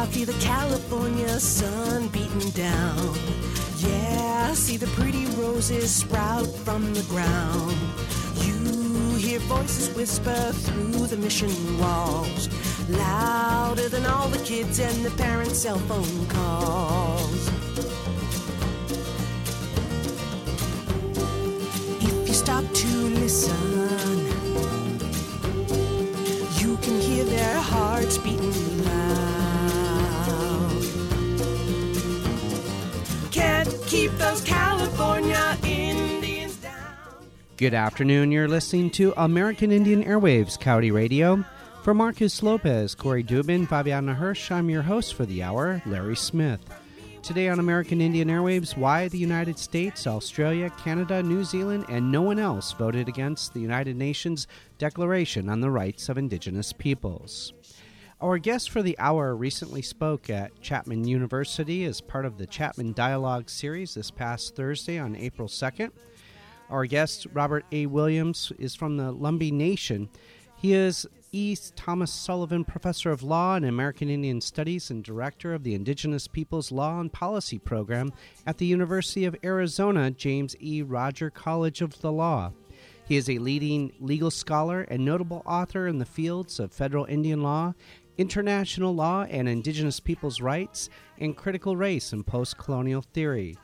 I feel the California sun beating down. Yeah, see the pretty roses sprout from the ground. You hear voices whisper through the mission walls, louder than all the kids and the parents' cell phone calls. If you stop to listen, Good afternoon. You're listening to American Indian Airwaves Coyote Radio. For Marcus Lopez, Corey Dubin, Fabiana Hirsch, I'm your host for the hour, Larry Smith. Today on American Indian Airwaves, why the United States, Australia, Canada, New Zealand, and no one else voted against the United Nations Declaration on the Rights of Indigenous Peoples. Our guest for the hour recently spoke at Chapman University as part of the Chapman Dialogue series this past Thursday on April 2nd. Our guest, Robert A. Williams, is from the Lumbee Nation. He is East Thomas Sullivan Professor of Law and American Indian Studies and Director of the Indigenous Peoples Law and Policy Program at the University of Arizona James E. Roger College of the Law. He is a leading legal scholar and notable author in the fields of federal Indian law, international law and indigenous peoples' rights, and critical race and post colonial theory.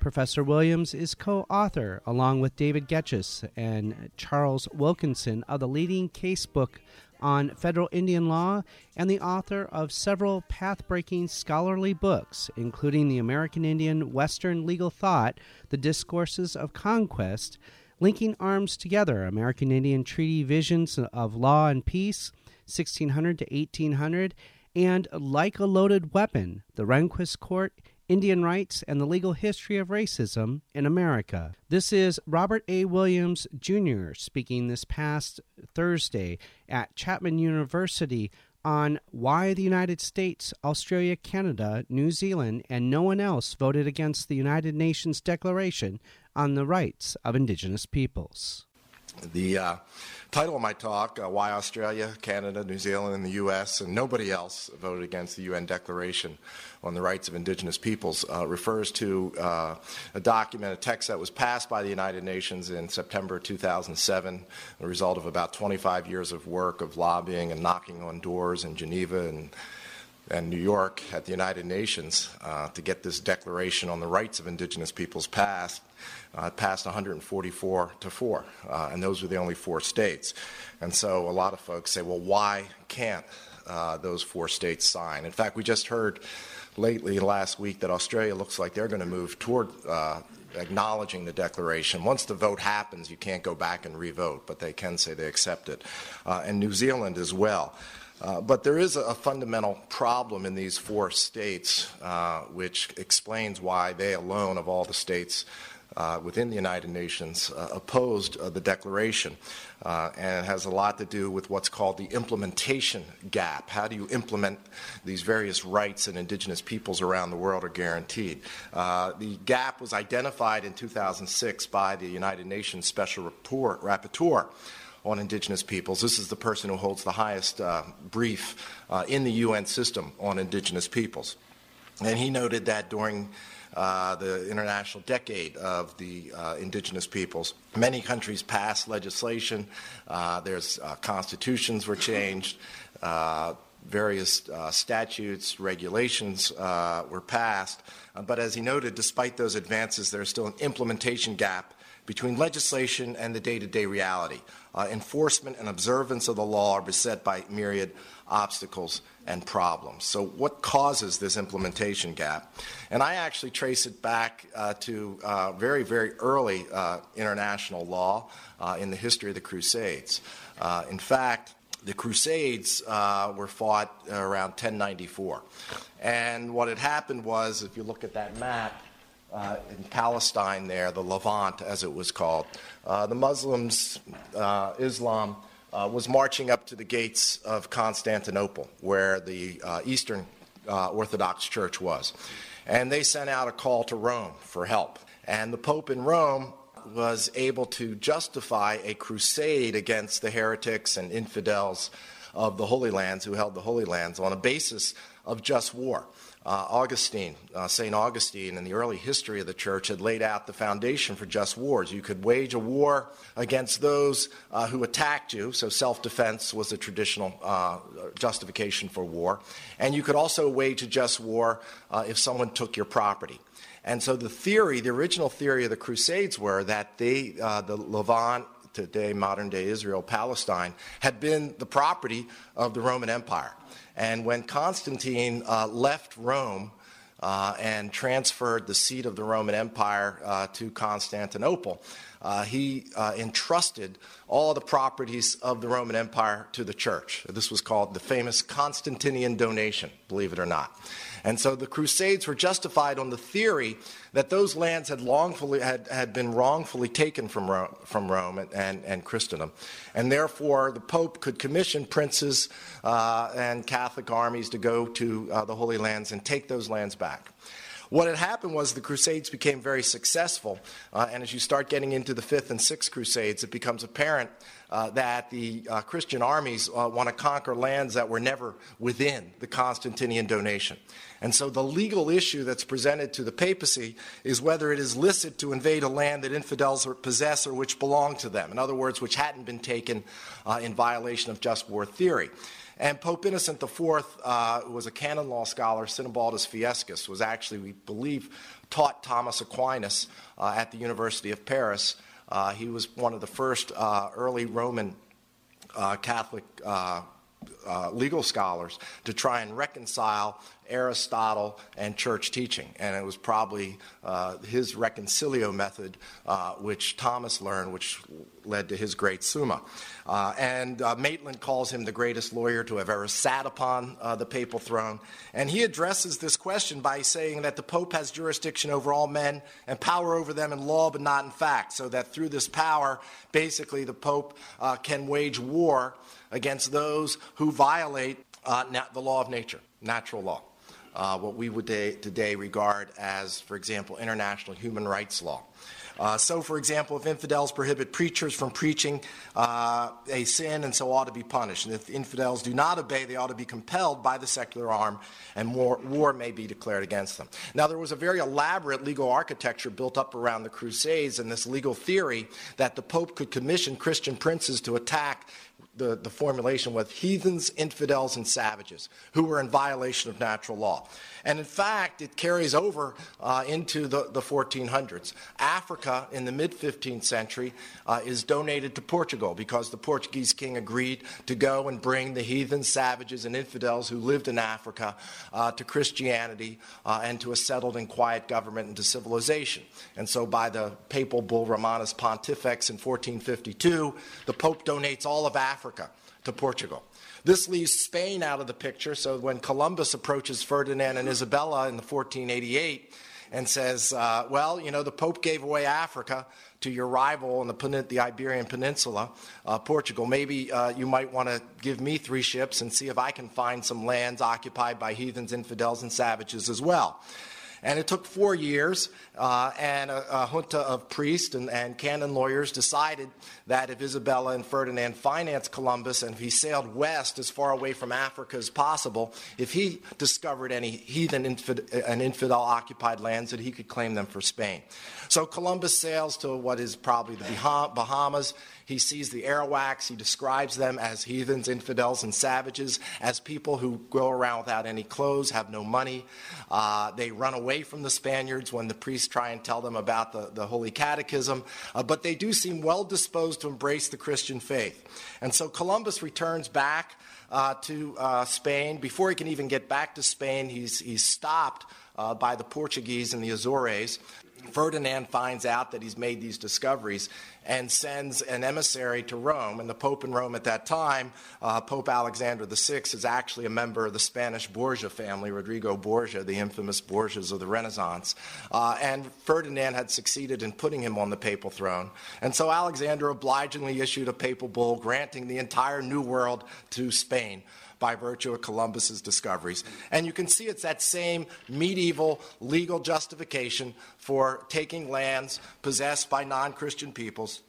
Professor Williams is co author, along with David Getches and Charles Wilkinson, of the leading case book on federal Indian law and the author of several path breaking scholarly books, including The American Indian Western Legal Thought, The Discourses of Conquest, Linking Arms Together American Indian Treaty Visions of Law and Peace, 1600 to 1800, and Like a Loaded Weapon, The Rehnquist Court Indian Rights and the Legal History of Racism in America. This is Robert A. Williams Jr. speaking this past Thursday at Chapman University on why the United States, Australia, Canada, New Zealand, and no one else voted against the United Nations Declaration on the Rights of Indigenous Peoples. The uh, title of my talk, uh, Why Australia, Canada, New Zealand, and the U.S., and nobody else voted against the UN Declaration on the Rights of Indigenous Peoples, uh, refers to uh, a document, a text that was passed by the United Nations in September 2007, the result of about 25 years of work of lobbying and knocking on doors in Geneva and and New York at the United Nations uh, to get this declaration on the rights of indigenous peoples passed. Uh, passed 144 to 4, uh, and those were the only four states. And so a lot of folks say, well, why can't uh, those four states sign? In fact, we just heard lately last week that Australia looks like they're going to move toward uh, acknowledging the declaration. Once the vote happens, you can't go back and re-vote, but they can say they accept it. Uh, and New Zealand as well. Uh, but there is a, fundamental problem in these four states, uh, which explains why they alone, of all the states uh, within the United Nations, uh, opposed uh, the declaration. Uh, and it has a lot to do with what's called the implementation gap. How do you implement these various rights and indigenous peoples around the world are guaranteed? the gap was identified in 2006 by the United Nations Special Rapporteur on indigenous peoples. This is the person who holds the highest uh, brief uh, in the UN system on indigenous peoples. And he noted that during uh, the international decade of the uh, indigenous peoples. Many countries passed legislation. Uh, there's uh, constitutions were changed. various statutes, regulations were passed. but as he noted, despite those advances, there's still an implementation gap between legislation and the day to day reality. Enforcement and observance of the law are beset by myriad obstacles and problems. So, what causes this implementation gap? And I actually trace it back uh, to uh, very, very early uh, international law uh, in the history of the Crusades. Uh, in fact, the Crusades uh, were fought around 1094. And what had happened was, if you look at that map, uh, in Palestine, there, the Levant, as it was called. Uh, the Muslims, uh, Islam, uh, was marching up to the gates of Constantinople, where the uh, Eastern uh, Orthodox Church was. And they sent out a call to Rome for help. And the Pope in Rome was able to justify a crusade against the heretics and infidels of the Holy Lands who held the Holy Lands on a basis of just war. Uh, Augustine, uh, St. Augustine, in the early history of the church, had laid out the foundation for just wars. You could wage a war against those uh, who attacked you, so self defense was a traditional uh, justification for war. And you could also wage a just war uh, if someone took your property. And so the theory, the original theory of the Crusades were that they, uh, the Levant, today modern day Israel, Palestine, had been the property of the Roman Empire. And when Constantine uh, left Rome uh, and transferred the seat of the Roman Empire uh, to Constantinople, uh, he uh, entrusted all the properties of the Roman Empire to the church. This was called the famous Constantinian donation, believe it or not. And so the Crusades were justified on the theory that those lands had, longfully, had, had been wrongfully taken from Rome, from Rome and, and, and Christendom. And therefore, the Pope could commission princes uh, and Catholic armies to go to uh, the Holy Lands and take those lands back. What had happened was the Crusades became very successful, uh, and as you start getting into the Fifth and Sixth Crusades, it becomes apparent uh, that the uh, Christian armies uh, want to conquer lands that were never within the Constantinian donation. And so the legal issue that's presented to the papacy is whether it is licit to invade a land that infidels possess or which belonged to them. In other words, which hadn't been taken uh, in violation of just war theory. And Pope Innocent IV uh, was a canon law scholar. Sinibaldus Fiescus was actually, we believe, taught Thomas Aquinas uh, at the University of Paris. Uh, he was one of the first uh, early Roman uh, Catholic uh, legal scholars to try and reconcile Aristotle and church teaching. And it was probably his reconcilio method, which Thomas learned, which led to his great Summa. Uh, and uh, Maitland calls him the greatest lawyer to have ever sat upon uh, the papal throne. And he addresses this question by saying that the Pope has jurisdiction over all men and power over them in law but not in fact, so that through this power, basically, the Pope uh, can wage war against those who violate the law of nature, natural law uh, what we would today regard as, for example, international human rights law. Uh, so, for example, if infidels prohibit preachers from preaching uh, a sin and so ought to be punished. And if infidels do not obey, they ought to be compelled by the secular arm, and war, war may be declared against them. Now, there was a very elaborate legal architecture built up around the Crusades and this legal theory that the Pope could commission Christian princes to attack the, the formulation with heathens, infidels, and savages who were in violation of natural law. And in fact, it carries over uh, into the, the 1400s. Africa in the mid 15th century uh, is donated to Portugal because the Portuguese king agreed to go and bring the heathens, savages, and infidels who lived in Africa uh, to Christianity uh, and to a settled and quiet government and to civilization. And so by the papal bull Romanus Pontifex in 1452, the Pope donates all of Africa to Portugal. This leaves Spain out of the picture, so when Columbus approaches Ferdinand and Isabella in the 1488 and says, uh, Well, you know, the Pope gave away Africa to your rival on the, the Iberian Peninsula, uh, Portugal. Maybe uh, you might want to give me three ships and see if I can find some lands occupied by heathens, infidels, and savages as well. And it took four years, uh, and a, a, junta of priests and, and, canon lawyers decided that if Isabella and Ferdinand financed Columbus and if he sailed west as far away from Africa as possible, if he discovered any heathen infid- and infidel occupied lands, that he could claim them for Spain. So Columbus sails to what is probably the Bahamas. He sees the Arawaks. He describes them as heathens, infidels, and savages, as people who go around without any clothes, have no money. Uh, they run away from the Spaniards when the priests try and tell them about the, the Holy Catechism, uh, but they do seem well disposed to embrace the Christian faith. And so Columbus returns back uh, to uh, Spain. Before he can even get back to Spain, he's, he's stopped uh, by the Portuguese in the Azores. Ferdinand finds out that he's made these discoveries and sends an emissary to Rome. And the Pope in Rome at that time, uh, Pope Alexander VI, is actually a member of the Spanish Borgia family, Rodrigo Borgia, the infamous Borgias of the Renaissance. Uh, and Ferdinand had succeeded in putting him on the papal throne. And so Alexander obligingly issued a papal bull granting the entire New World to Spain by virtue of Columbus's discoveries. And you can see it's that same medieval legal justification for taking lands possessed by non Christian peoples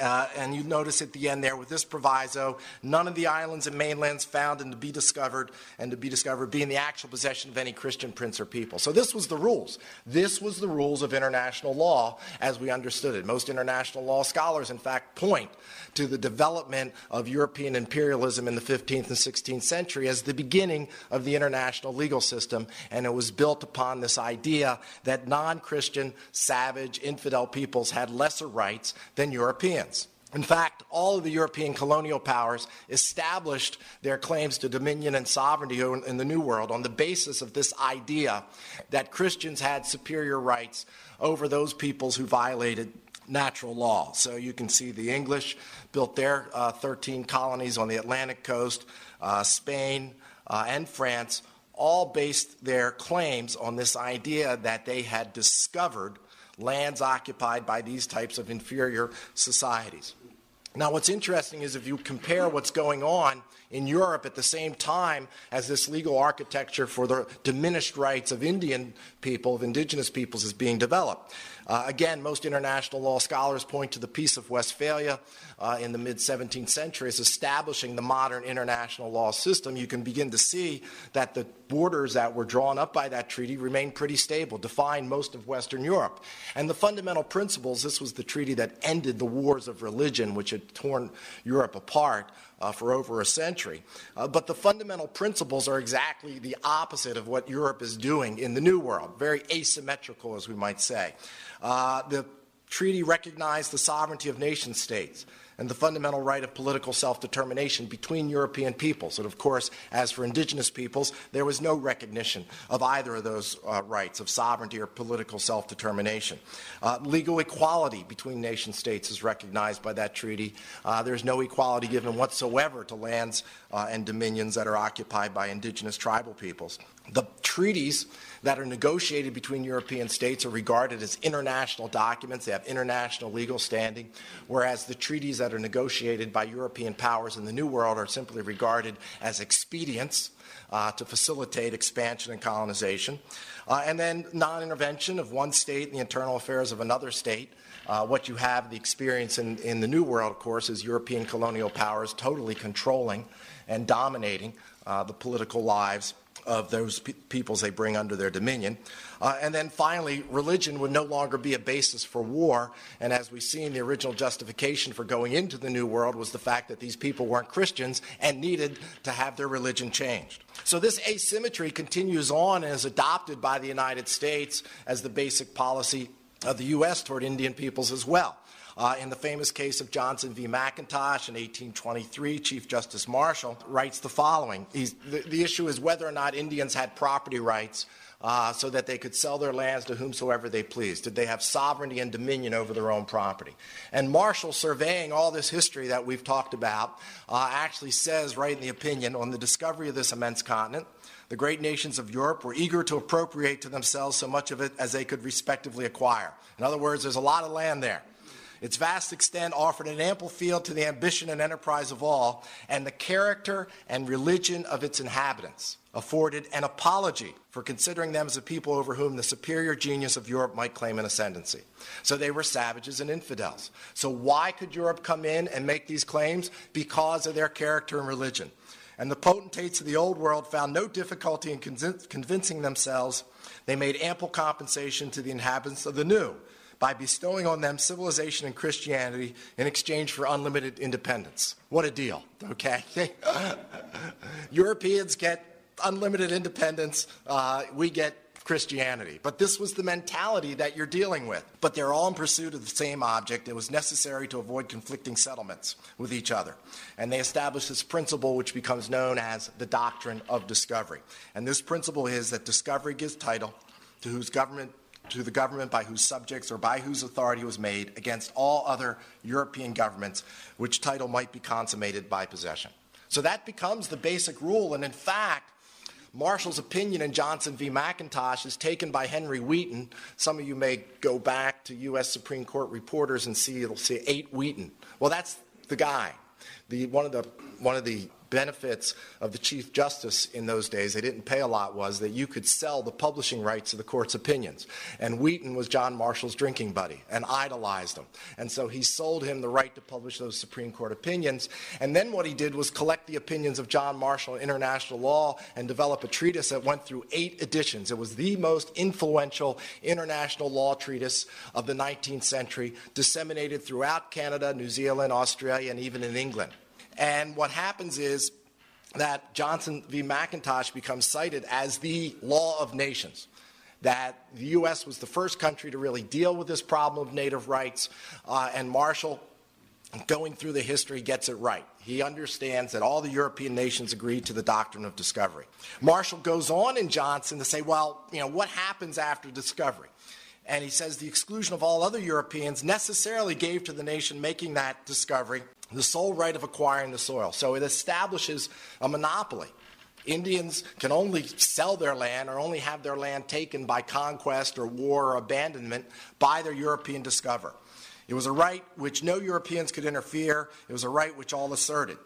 Uh, and you notice at the end there with this proviso, none of the islands and mainlands found and to be discovered and to be discovered be in the actual possession of any Christian prince or people. So this was the rules. This was the rules of international law as we understood it. Most international law scholars, in fact, point to the development of European imperialism in the 15th and 16th century as the beginning of the international legal system, and it was built upon this idea that non-Christian, savage, infidel peoples had lesser rights than Europeans. In fact, all of the European colonial powers established their claims to dominion and sovereignty in the New World on the basis of this idea that Christians had superior rights over those peoples who violated natural law. So you can see the English built their uh, 13 colonies on the Atlantic coast, uh, Spain uh, and France all based their claims on this idea that they had discovered lands occupied by these types of inferior societies. Now, what's interesting is if you compare what's going on in Europe at the same time as this legal architecture for the diminished rights of Indian people, of indigenous peoples, is being developed. Uh, again, most international law scholars point to the Peace of Westphalia uh, in the mid 17th century as establishing the modern international law system. You can begin to see that the borders that were drawn up by that treaty remain pretty stable, define most of Western Europe. And the fundamental principles this was the treaty that ended the wars of religion, which had torn Europe apart. Uh, for over a century. Uh, but the fundamental principles are exactly the opposite of what Europe is doing in the New World, very asymmetrical, as we might say. Uh, the treaty recognized the sovereignty of nation states and the fundamental right of political self determination between European peoples. And of course, as for indigenous peoples, there was no recognition of either of those uh, rights of sovereignty or political self determination. Uh, legal equality between nation states is recognized by that treaty. Uh, there's no equality given whatsoever to lands uh, and dominions that are occupied by indigenous tribal peoples. The treaties that are negotiated between European states are regarded as international documents. They have international legal standing, whereas the treaties that are negotiated by European powers in the New World are simply regarded as expedients uh, to facilitate expansion and colonization. Uh, and then non intervention of one state in the internal affairs of another state. Uh, what you have, the experience in, in the New World, of course, is European colonial powers totally controlling and dominating uh, the political lives of those pe- peoples they bring under their dominion. Uh, and then finally, religion would no longer be a basis for war. And as we've seen, the original justification for going into the New World was the fact that these people weren't Christians and needed to have their religion changed. So this asymmetry continues on and is adopted by the United States as the basic policy of the U.S. toward Indian peoples as well. Uh, in the famous case of Johnson v. McIntosh in 1823, Chief Justice Marshall writes the following the, the, issue is whether or not Indians had property rights. Uh, so that they could sell their lands to whomsoever they pleased? Did they have sovereignty and dominion over their own property? And Marshall, surveying all this history that we've talked about, uh, actually says, right in the opinion, on the discovery of this immense continent, the great nations of Europe were eager to appropriate to themselves so much of it as they could respectively acquire. In other words, there's a lot of land there. Its vast extent offered an ample field to the ambition and enterprise of all, and the character and religion of its inhabitants afforded an apology for considering them as a people over whom the superior genius of Europe might claim an ascendancy. So they were savages and infidels. So why could Europe come in and make these claims? Because of their character and religion. And the potentates of the old world found no difficulty in convincing themselves they made ample compensation to the inhabitants of the new by bestowing on them civilization and Christianity in exchange for unlimited independence. What a deal, okay? Europeans get unlimited independence, uh, we get Christianity. But this was the mentality that you're dealing with. But they're all in pursuit of the same object. It was necessary to avoid conflicting settlements with each other. And they established this principle, which becomes known as the doctrine of discovery. And this principle is that discovery gives title to whose government to the government by whose subjects or by whose authority was made against all other European governments, which title might be consummated by possession. So that becomes the basic rule, and in fact, Marshall's opinion in Johnson v. McIntosh is taken by Henry Wheaton. Some of you may go back to U.S. Supreme Court reporters and see it'll say 8 Wheaton. Well, that's the guy, the, one, of the, one of the benefits of the Chief Justice in those days, they didn't pay a lot, was that you could sell the publishing rights of the court's opinions. And Wheaton was John Marshall's drinking buddy and idolized him. And so he sold him the right to publish those Supreme Court opinions. And then what he did was collect the opinions of John Marshall in international law and develop a treatise that went through eight editions. It was the most influential international law treatise of the 19th century, disseminated throughout Canada, New Zealand, Australia, and even in England. And what happens is that Johnson v. McIntosh becomes cited as the law of nations. That the U.S. was the first country to really deal with this problem of native rights, uh, and Marshall, going through the history, gets it right. He understands that all the European nations agreed to the doctrine of discovery. Marshall goes on in Johnson to say, well, you know, what happens after discovery? And he says the exclusion of all other Europeans necessarily gave to the nation making that discovery the sole right of acquiring the soil. So it establishes a monopoly. Indians can only sell their land or only have their land taken by conquest or war or abandonment by their European discoverer. It was a right which no Europeans could interfere, it was a right which all asserted.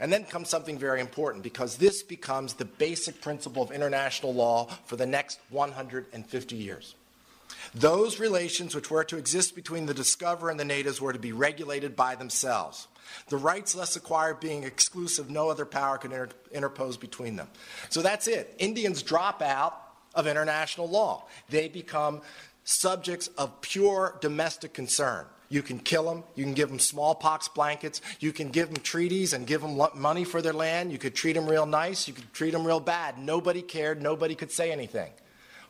And then comes something very important because this becomes the basic principle of international law for the next 150 years. Those relations which were to exist between the discoverer and the natives were to be regulated by themselves. The rights thus acquired being exclusive, no other power could inter- interpose between them. So that's it. Indians drop out of international law. They become subjects of pure domestic concern. You can kill them. You can give them smallpox blankets. You can give them treaties and give them money for their land. You could treat them real nice. You could treat them real bad. Nobody cared. Nobody could say anything.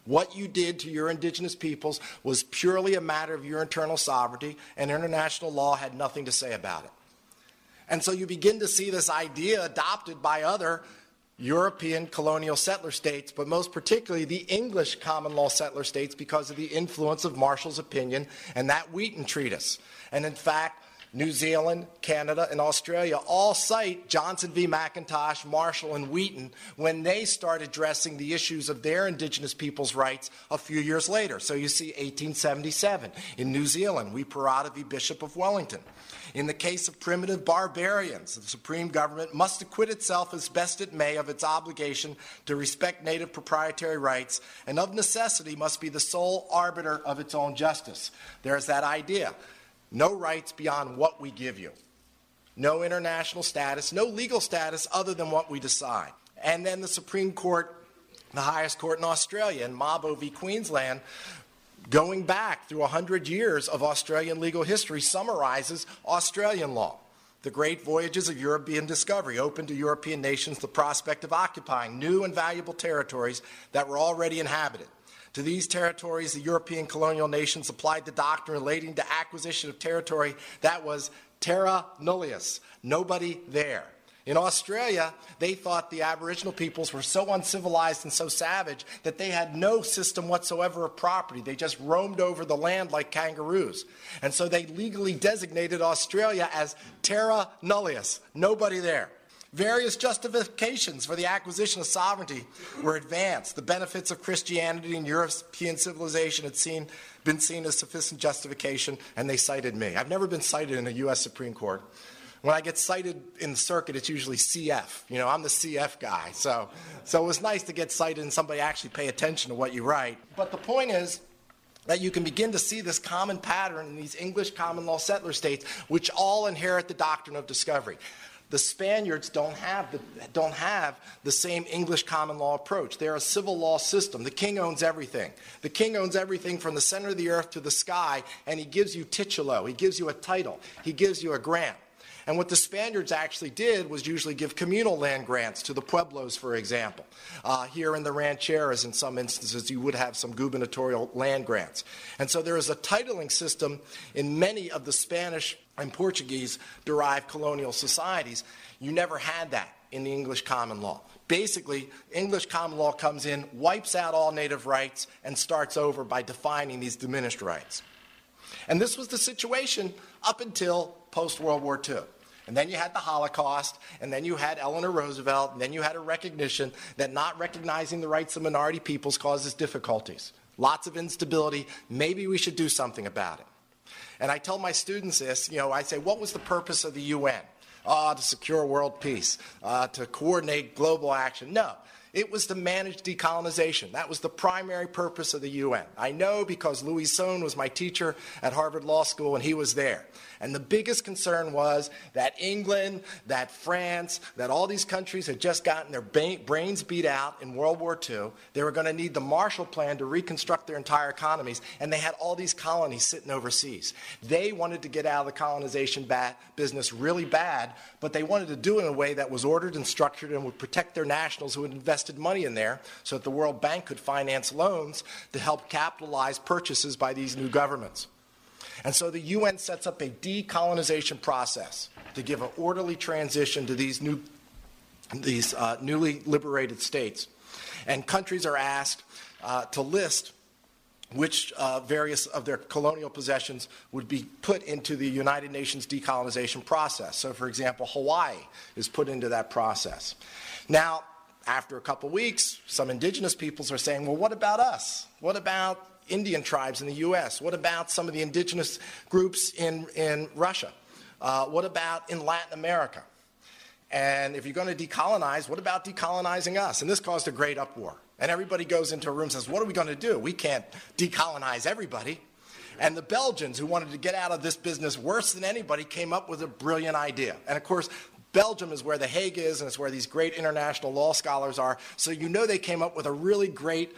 What you did to your indigenous peoples was purely a matter of your internal sovereignty, and international law had nothing to say about it. And so you begin to see this idea adopted by other European colonial settler states, but most particularly the English common law settler states because of the influence of Marshall's opinion and that Wheaton Treatise. And in fact, New Zealand, Canada, and Australia all cite Johnson v. McIntosh, Marshall, and Wheaton when they start addressing the issues of their indigenous people's rights a few years later. So you see 1877 in New Zealand, Wi Parata v. Bishop of Wellington. In the case of primitive barbarians, the supreme government must acquit itself as best it may of its obligation to respect native proprietary rights, and of necessity must be the sole arbiter of its own justice. There's that idea. No rights beyond what we give you. No international status, no legal status other than what we decide. And then the Supreme Court, the highest court in Australia, in Mabo v. Queensland, going back through 100 years of Australian legal history, summarizes Australian law. The great voyages of European discovery opened to European nations the prospect of occupying new and valuable territories that were already inhabited. To these territories, the European colonial nations applied the doctrine relating to acquisition of territory that was terra nullius, nobody there. In Australia, they thought the Aboriginal peoples were so uncivilized and so savage that they had no system whatsoever of property. They just roamed over the land like kangaroos. And so they legally designated Australia as terra nullius, nobody there. Various justifications for the acquisition of sovereignty were advanced. The benefits of Christianity and European civilization had seen, been seen as sufficient justification, and they cited me. I've never been cited in a U.S. Supreme Court. When I get cited in the circuit, it's usually CF. You know, I'm the CF guy. So, so it was nice to get cited and somebody actually pay attention to what you write. But the point is, that you can begin to see this common pattern in these English common law settler states, which all inherit the doctrine of discovery. The Spaniards don't have the, don't have the same English common law approach. They're a civil law system. The king owns everything. The king owns everything from the center of the earth to the sky, and he gives you titulo. He gives you a title. He gives you a grant. And what the Spaniards actually did was usually give communal land grants to the pueblos, for example. Uh, here in the rancheras, in some instances, you would have some gubernatorial land grants. And so there is a titling system in many of the Spanish and Portuguese derived colonial societies. You never had that in the English common law. Basically, English common law comes in, wipes out all native rights, and starts over by defining these diminished rights. And this was the situation up until post World War II. And then you had the Holocaust, and then you had Eleanor Roosevelt, and then you had a recognition that not recognizing the rights of minority peoples causes difficulties. Lots of instability. Maybe we should do something about it. And I tell my students this, you know, I say, what was the purpose of the UN? uh, to secure world peace, uh, to coordinate global action. No. It was to manage decolonization. That was the primary purpose of the UN. I know because Louis Sohn was my teacher at Harvard Law School and he was there. And the biggest concern was that England, that France, that all these countries had just gotten their brains beat out in World War II. They were going to need the Marshall Plan to reconstruct their entire economies, and they had all these colonies sitting overseas. They wanted to get out of the colonization business really bad, but they wanted to do it in a way that was ordered and structured and would protect their nationals who had invested money in there so that the World Bank could finance loans to help capitalize purchases by these new governments. And so the UN sets up a decolonization process to give an orderly transition to these, new, these uh, newly liberated states. And countries are asked uh, to list which uh, various of their colonial possessions would be put into the United Nations decolonization process. So, for example, Hawaii is put into that process. Now, after a couple weeks, some indigenous peoples are saying, well, what about us? What about Indian tribes in the U.S.? What about some of the indigenous groups in, in Russia? Uh, what about in Latin America? And if you're going to decolonize, what about decolonizing us? And this caused a great uproar. And everybody goes into a room and says, What are we going to do? We can't decolonize everybody. And the Belgians, who wanted to get out of this business worse than anybody, came up with a brilliant idea. And of course, Belgium is where The Hague is, and it's where these great international law scholars are. So you know they came up with a really great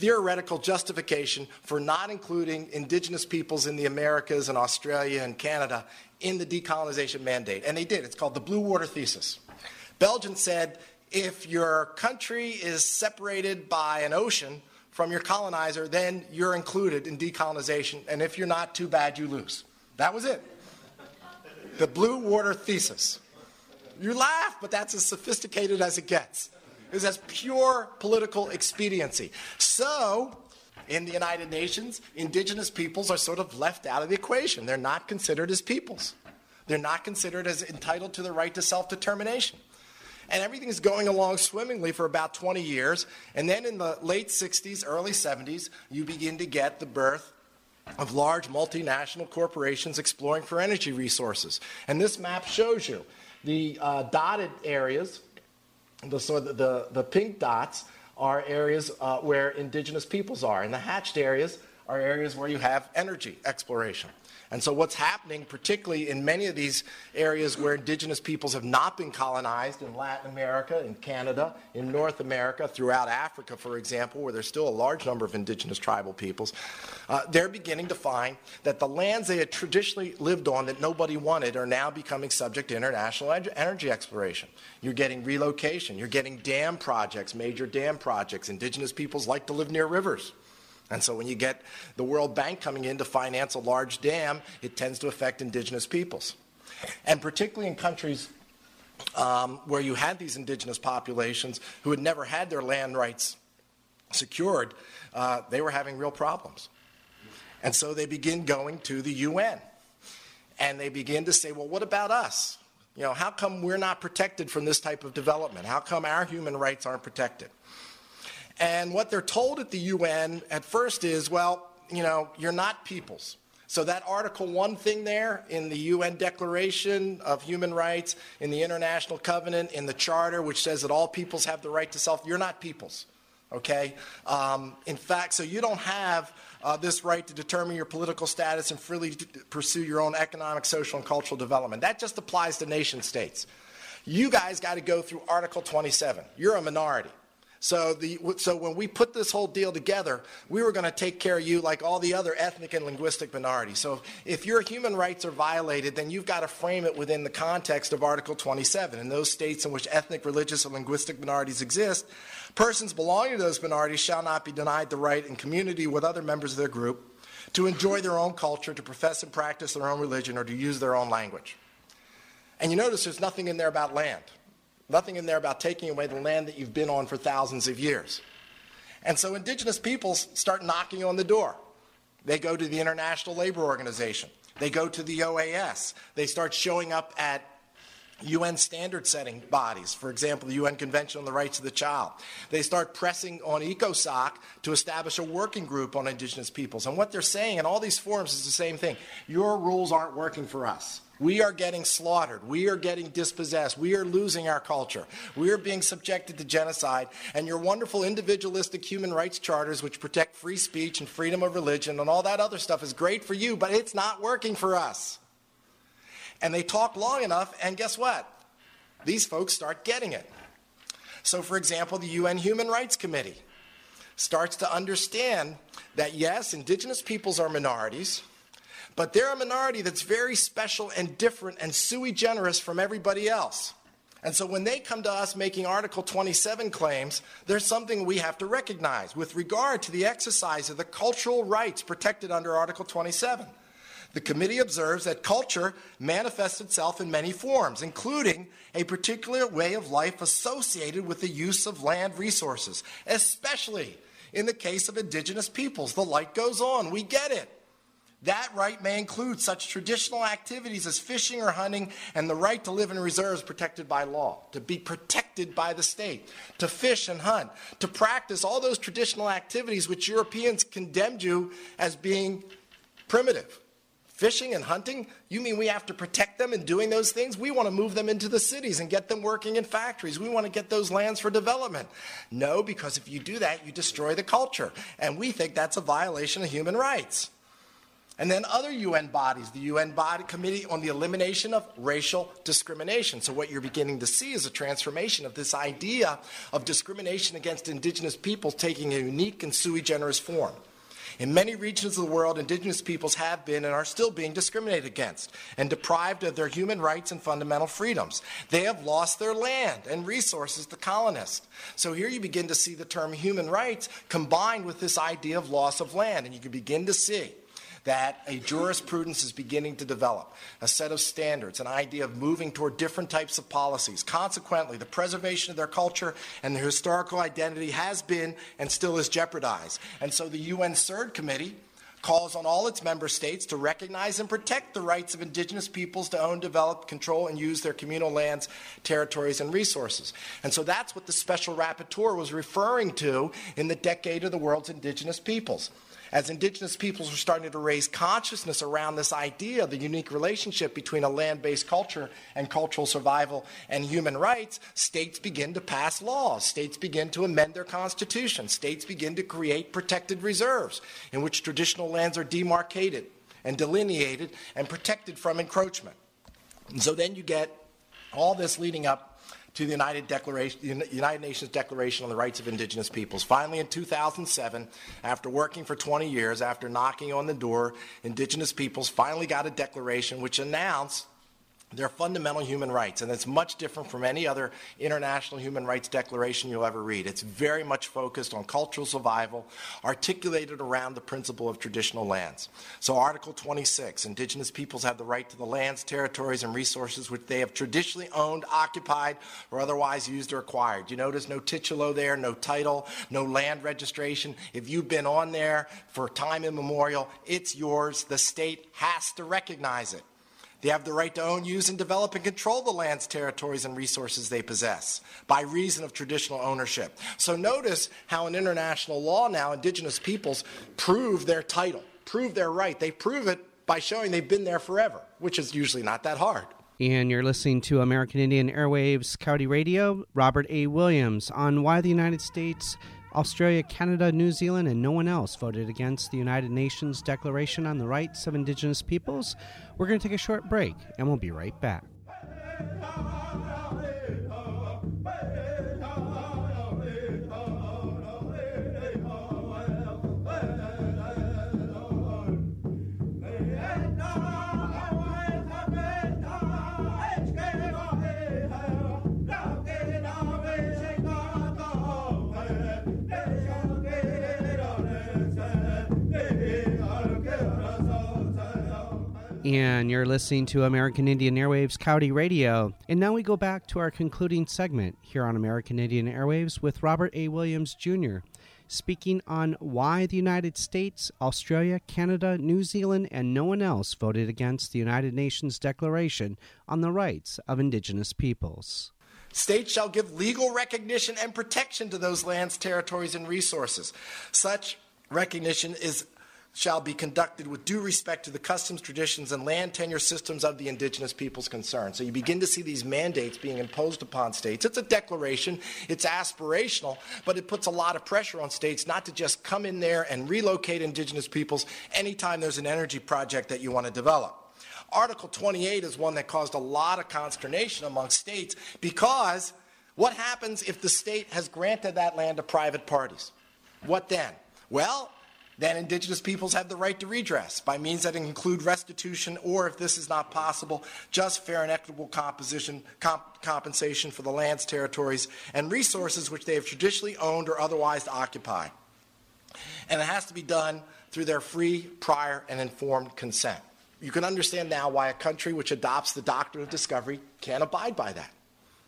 theoretical justification for not including indigenous peoples in the Americas and Australia and Canada in the decolonization mandate. And they did. It's called the Blue Water Thesis. Belgium said if your country is separated by an ocean from your colonizer, then you're included in decolonization. And if you're not, too bad, you lose. That was it. The Blue Water Thesis. You laugh, but that's as sophisticated as it gets. It as pure political expediency. So, in the United Nations, indigenous peoples are sort of left out of the equation. They're not considered as peoples. They're not considered as entitled to the right to self determination. And everything is going along swimmingly for about 20 years. And then in the late 60s, early 70s, you begin to get the birth of large multinational corporations exploring for energy resources. And this map shows you the uh, dotted areas the, so the, the, the pink dots are areas uh, where indigenous peoples are, and the hatched areas are areas where you have energy exploration. And so, what's happening, particularly in many of these areas where indigenous peoples have not been colonized in Latin America, in Canada, in North America, throughout Africa, for example, where there's still a large number of indigenous tribal peoples, uh, they're beginning to find that the lands they had traditionally lived on that nobody wanted are now becoming subject to international energy exploration. You're getting relocation, you're getting dam projects, major dam projects. Indigenous peoples like to live near rivers. And so when you get the World Bank coming in to finance a large dam, it tends to affect indigenous peoples. And particularly in countries um, where you had these indigenous populations who had never had their land rights secured, uh, they were having real problems. And so they begin going to the UN. And they begin to say, well, what about us? You know, how come we're not protected from this type of development? How come our human rights aren't protected? And what they're told at the UN at first is, well, you know, you're not peoples. So that Article 1 thing there in the UN Declaration of Human Rights, in the International Covenant, in the Charter, which says that all peoples have the right to self, you're not peoples. Okay? Um, in fact, so you don't have uh, this right to determine your political status and freely pursue your own economic, social, and cultural development. That just applies to nation states. You guys got to go through Article 27. You're a minority. So, the, so when we put this whole deal together, we were going to take care of you like all the other ethnic and linguistic minorities. So if your human rights are violated, then you've got to frame it within the context of Article 27. In those states in which ethnic, religious, or linguistic minorities exist, persons belonging to those minorities shall not be denied the right in community with other members of their group to enjoy their own culture, to profess and practice their own religion, or to use their own language. And you notice there's nothing in there about land. Nothing in there about taking away the land that you've been on for thousands of years. And so indigenous peoples start knocking on the door. They go to the International Labor Organization. They go to the OAS. They start showing up at UN standard setting bodies, for example, the UN Convention on the Rights of the Child. They start pressing on ECOSOC to establish a working group on indigenous peoples. And what they're saying in all these forums is the same thing your rules aren't working for us. We are getting slaughtered. We are getting dispossessed. We are losing our culture. We are being subjected to genocide. And your wonderful individualistic human rights charters, which protect free speech and freedom of religion and all that other stuff, is great for you, but it's not working for us. And they talk long enough, and guess what? These folks start getting it. So, for example, the UN Human Rights Committee starts to understand that yes, indigenous peoples are minorities, but they're a minority that's very special and different and sui generis from everybody else. And so when they come to us making Article 27 claims, there's something we have to recognize with regard to the exercise of the cultural rights protected under Article 27. The committee observes that culture manifests itself in many forms, including a particular way of life associated with the use of land resources, especially in the case of indigenous peoples. The light goes on. We get it. That right may include such traditional activities as fishing or hunting and the right to live in reserves protected by law, to be protected by the state, to fish and hunt, to practice all those traditional activities which Europeans condemned you as being primitive. Fishing and hunting, you mean we have to protect them in doing those things? We want to move them into the cities and get them working in factories. We want to get those lands for development. No, because if you do that, you destroy the culture. And we think that's a violation of human rights. And then other UN bodies, the UN body Committee on the Elimination of Racial Discrimination. So, what you're beginning to see is a transformation of this idea of discrimination against indigenous peoples taking a unique and sui generis form. In many regions of the world, indigenous peoples have been and are still being discriminated against and deprived of their human rights and fundamental freedoms. They have lost their land and resources to colonists. So here you begin to see the term human rights combined with this idea of loss of land, and you can begin to see that a jurisprudence is beginning to develop, a set of standards, an idea of moving toward different types of policies. Consequently, the preservation of their culture and their historical identity has been and still is jeopardized. And so the UN CERD Committee calls on all its member states to recognize and protect the rights of indigenous peoples to own, develop, control, and use their communal lands, territories, and resources. And so that's what the special rapporteur was referring to in the decade of the world's indigenous peoples as indigenous peoples were starting to raise consciousness around this idea of the unique relationship between a land based culture and cultural survival and human rights, states begin to pass laws. States begin to amend their constitutions. States begin to create protected reserves in which traditional lands are demarcated and delineated and protected from encroachment. And so then you get all this leading up to the United, Declaration, United Nations Declaration on the Rights of Indigenous Peoples. Finally, in 2007, after working for 20 years, after knocking on the door, Indigenous peoples finally got a declaration which announced they're fundamental human rights, and it's much different from any other international human rights declaration you'll ever read. It's very much focused on cultural survival, articulated around the principle of traditional lands. So, Article 26 Indigenous peoples have the right to the lands, territories, and resources which they have traditionally owned, occupied, or otherwise used or acquired. You notice no titulo there, no title, no land registration. If you've been on there for time immemorial, it's yours. The state has to recognize it. They have the right to own, use, and develop and control the lands, territories, and resources they possess by reason of traditional ownership. So notice how in international law now, indigenous peoples prove their title, prove their right. They prove it by showing they've been there forever, which is usually not that hard. And you're listening to American Indian Airwaves Coyote Radio, Robert A. Williams on why the United States Australia, Canada, New Zealand, and no one else voted against the United Nations Declaration on the Rights of Indigenous Peoples. We're going to take a short break, and we'll be right back. And you're listening to American Indian Airwaves Coyote Radio. And now we go back to our concluding segment here on American Indian Airwaves with Robert A. Williams Jr., speaking on why the United States, Australia, Canada, New Zealand, and no one else voted against the United Nations Declaration on the Rights of Indigenous Peoples. States shall give legal recognition and protection to those lands, territories, and resources. Such recognition is shall be conducted with due respect to the customs, traditions, and land tenure systems of the indigenous peoples concerned. So you begin to see these mandates being imposed upon states. It's a declaration, it's aspirational, but it puts a lot of pressure on states not to just come in there and relocate indigenous peoples anytime there's an energy project that you want to develop. Article 28 is one that caused a lot of consternation among states because what happens if the state has granted that land to private parties? What then? Well, then indigenous peoples have the right to redress by means that include restitution or, if this is not possible, just fair and equitable comp- compensation for the lands, territories, and resources which they have traditionally owned or otherwise occupied. And it has to be done through their free, prior, and informed consent. You can understand now why a country which adopts the doctrine of discovery can't abide by that.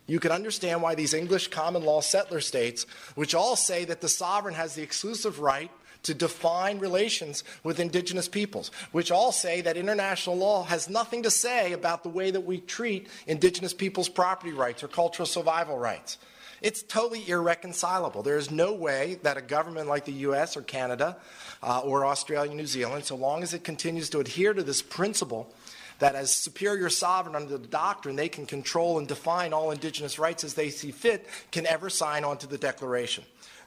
You can understand why these English common law settler states, which all say that the sovereign has the exclusive right to define relations with indigenous peoples, which all say that international law has nothing to say about the way that we treat indigenous peoples' property rights or cultural survival rights. It's totally irreconcilable. There is no way that a government like the US or Canada uh, or Australia, New Zealand, so long as it continues to adhere to this principle that as superior sovereign under the doctrine, they can control and define all indigenous rights as they see fit, can ever sign on to the declaration.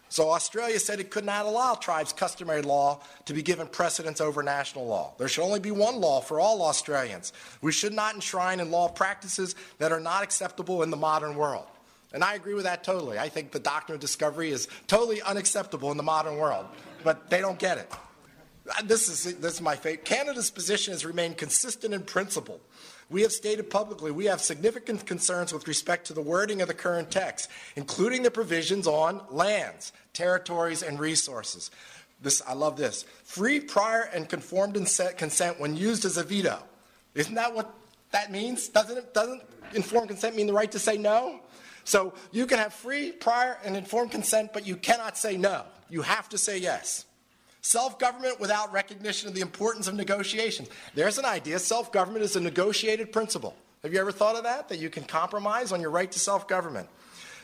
So Australia said it could not allow tribes' customary law to be given precedence over national law. There should only be one law for all Australians. We should not enshrine in law practices that are not acceptable in the modern world. And I agree with that totally. I think the doctrine of discovery is totally unacceptable in the modern world, but they don't get it. This is, this is my favorite. Canada's position has remained consistent in principle we have stated publicly we have significant concerns with respect to the wording of the current text, including the provisions on lands, territories, and resources. This, I love this. Free, prior, and conformed consent when used as a veto. Isn't that what that means? Doesn't? Doesn't informed consent mean the right to say no? So you can have free, prior, and informed consent, but you cannot say no. You have to say yes. Self government without recognition of the importance of negotiations. There's an idea. Self government is a negotiated principle. Have you ever thought of that? That you can compromise on your right to self government?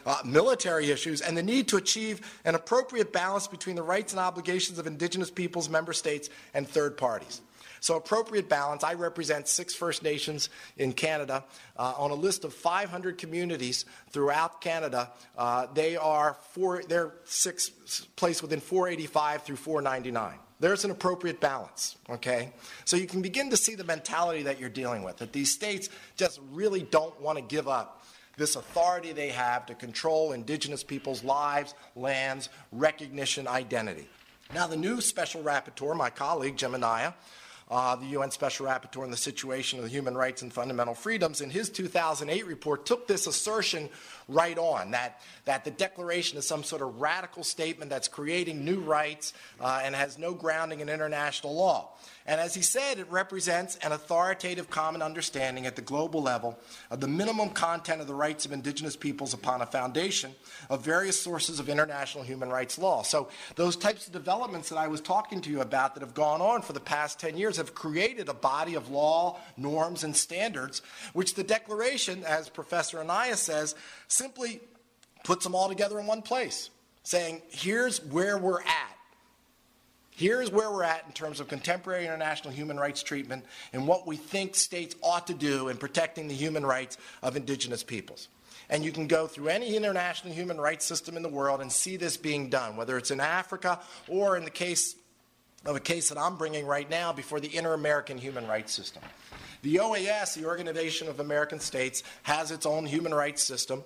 Uh, military issues, and the need to achieve an appropriate balance between the rights and obligations of indigenous peoples, member states, and third parties. So, appropriate balance. I represent six First Nations in Canada uh, on a list of 500 communities throughout Canada. Uh, they are four, they're six placed within 485 through 499 there's an appropriate balance, okay? So you can begin to see the mentality that you're dealing with, that these states just really don't want to give up this authority they have to control indigenous people's lives, lands, recognition, identity. Now, the new special rapporteur, my colleague, Anaya, uh, the UN Special Rapporteur on the Situation of the Human Rights and Fundamental Freedoms, in his 2008 report, took this assertion right on that, that the Declaration is some sort of radical statement that's creating new rights uh, and has no grounding in international law. And as he said, it represents an authoritative common understanding at the global level of the minimum content of the rights of indigenous peoples upon a foundation of various sources of international human rights law. So, those types of developments that I was talking to you about that have gone on for the past 10 years have created a body of law, norms, and standards, which the Declaration, as Professor Anaya says, simply puts them all together in one place, saying, here's where we're at. Here's where we're at in terms of contemporary international human rights treatment and what we think states ought to do in protecting the human rights of indigenous peoples. And you can go through any international human rights system in the world and see this being done, whether it's in Africa or in the case of a case that I'm bringing right now before the Inter American Human Rights System. The OAS, the Organization of American States, has its own human rights system.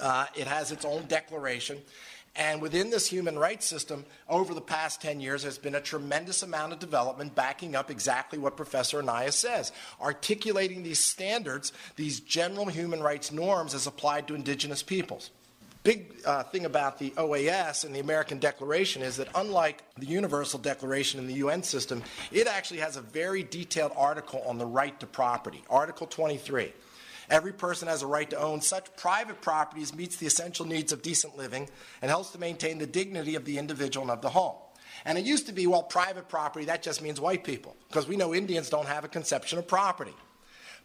Uh, it has its own declaration. And within this human rights system, over the past 10 years, there's been a tremendous amount of development backing up exactly what Professor Anaya says, articulating these standards, these general human rights norms as applied to indigenous peoples. Big uh, thing about the OAS and the American Declaration is that, unlike the Universal Declaration in the UN system, it actually has a very detailed article on the right to property, Article 23. Every person has a right to own such private properties meets the essential needs of decent living and helps to maintain the dignity of the individual and of the home. And it used to be, well, private property, that just means white people, because we know Indians don't have a conception of property.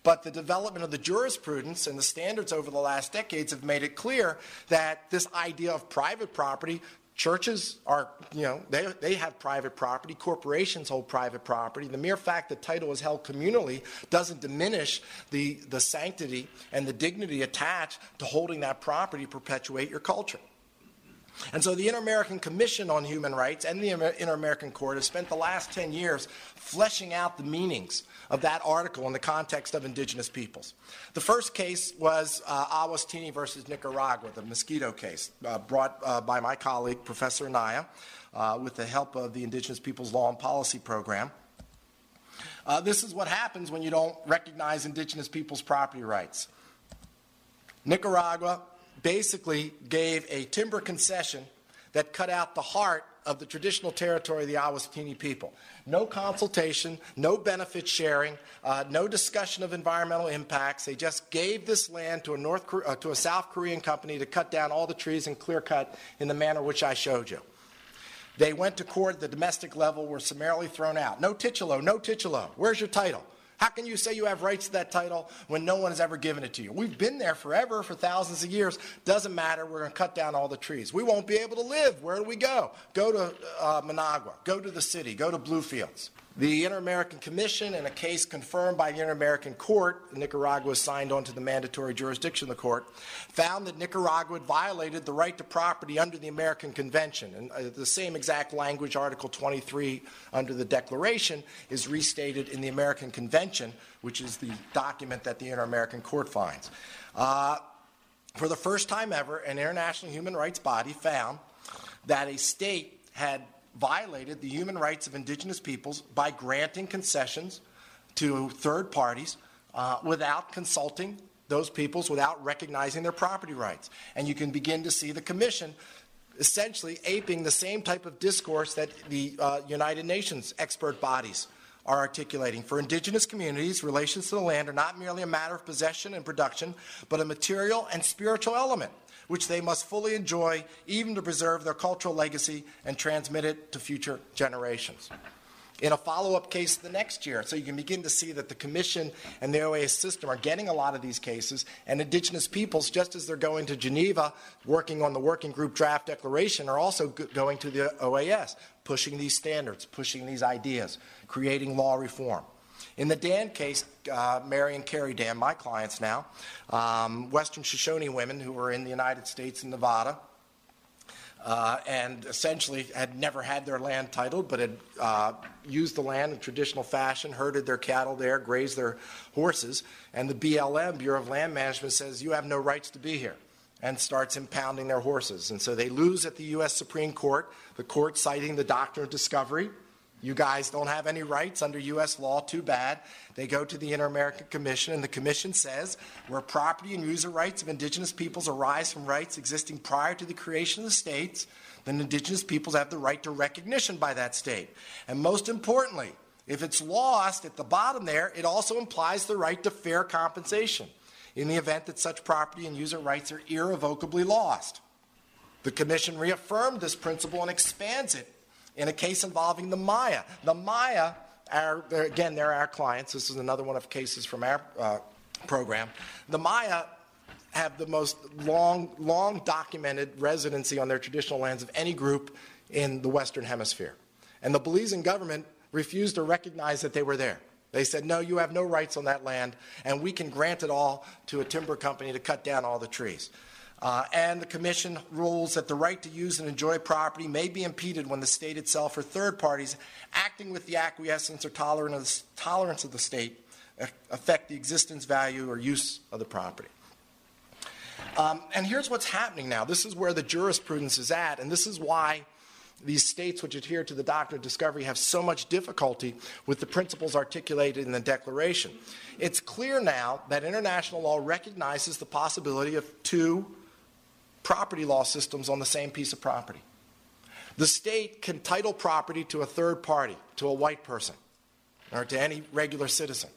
But the development of the jurisprudence and the standards over the last decades have made it clear that this idea of private property Churches are, you know, they, they have private property. Corporations hold private property. The mere fact that title is held communally doesn't diminish the, the sanctity and the dignity attached to holding that property to perpetuate your culture. And so the Inter American Commission on Human Rights and the Inter American Court have spent the last 10 years fleshing out the meanings of that article in the context of indigenous peoples. The first case was uh, Awas Tingni versus Nicaragua, the mosquito case, uh, brought uh, by my colleague, Professor Anaya, uh, with the help of the Indigenous Peoples Law and Policy Program. Uh, this is what happens when you don't recognize indigenous peoples' property rights. Nicaragua basically gave a timber concession that cut out the heart of the traditional territory of the Awas Tingni people. No consultation, no benefit sharing, uh, no discussion of environmental impacts. They just gave this land to a, North, uh, to a South Korean company to cut down all the trees and clear cut in the manner which I showed you. They went to court at the domestic level, were summarily thrown out. No titulo, no titulo. Where's your title? How can you say you have rights to that title when no one has ever given it to you? We've been there forever, for thousands of years. Doesn't matter. We're going to cut down all the trees. We won't be able to live. Where do we go? Go to uh, Managua. Go to the city. Go to Bluefields. The Inter American Commission, in a case confirmed by the Inter American Court, Nicaragua signed on to the mandatory jurisdiction of the court, found that Nicaragua had violated the right to property under the American Convention. And uh, the same exact language, Article 23 under the Declaration, is restated in the American Convention, which is the document that the Inter American Court finds. Uh, for the first time ever, an international human rights body found that a state had violated the human rights of indigenous peoples by granting concessions to third parties uh, without consulting those peoples, without recognizing their property rights. And you can begin to see the commission essentially aping the same type of discourse that the uh, United Nations expert bodies are articulating. For indigenous communities, relations to the land are not merely a matter of possession and production, but a material and spiritual element which they must fully enjoy, even to preserve their cultural legacy and transmit it to future generations. In a follow up case the next year, so you can begin to see that the Commission and the OAS system are getting a lot of these cases, and Indigenous peoples, just as they're going to Geneva, working on the working group draft declaration, are also going to the OAS, pushing these standards, pushing these ideas, creating law reform. In the Dan case, uh, Mary and Carrie Dan, my clients now, um, Western Shoshone women who were in the United States and Nevada, uh, and essentially had never had their land titled, but had uh, used the land in traditional fashion, herded their cattle there, grazed their horses. And the BLM, Bureau of Land Management, says, You have no rights to be here, and starts impounding their horses. And so they lose at the U.S. Supreme Court, the court citing the doctrine of discovery. You guys don't have any rights under U.S. law, too bad. They go to the Inter American Commission, and the Commission says where property and user rights of indigenous peoples arise from rights existing prior to the creation of the states, then indigenous peoples have the right to recognition by that state. And most importantly, if it's lost at the bottom there, it also implies the right to fair compensation in the event that such property and user rights are irrevocably lost. The Commission reaffirmed this principle and expands it in a case involving the Maya. The Maya, are, they're, again, they're our clients. This is another one of cases from our uh, program. The Maya have the most long, long documented residency on their traditional lands of any group in the Western Hemisphere. And the Belizean government refused to recognize that they were there. They said, no, you have no rights on that land, and we can grant it all to a timber company to cut down all the trees. Uh, and the Commission rules that the right to use and enjoy property may be impeded when the state itself or third parties acting with the acquiescence or tolerance of the state affect the existence, value, or use of the property. Um, and here's what's happening now. This is where the jurisprudence is at, and this is why these states which adhere to the doctrine of discovery have so much difficulty with the principles articulated in the Declaration. It's clear now that international law recognizes the possibility of two property law systems on the same piece of property. The state can title property to a third party, to a white person, or to any regular citizen.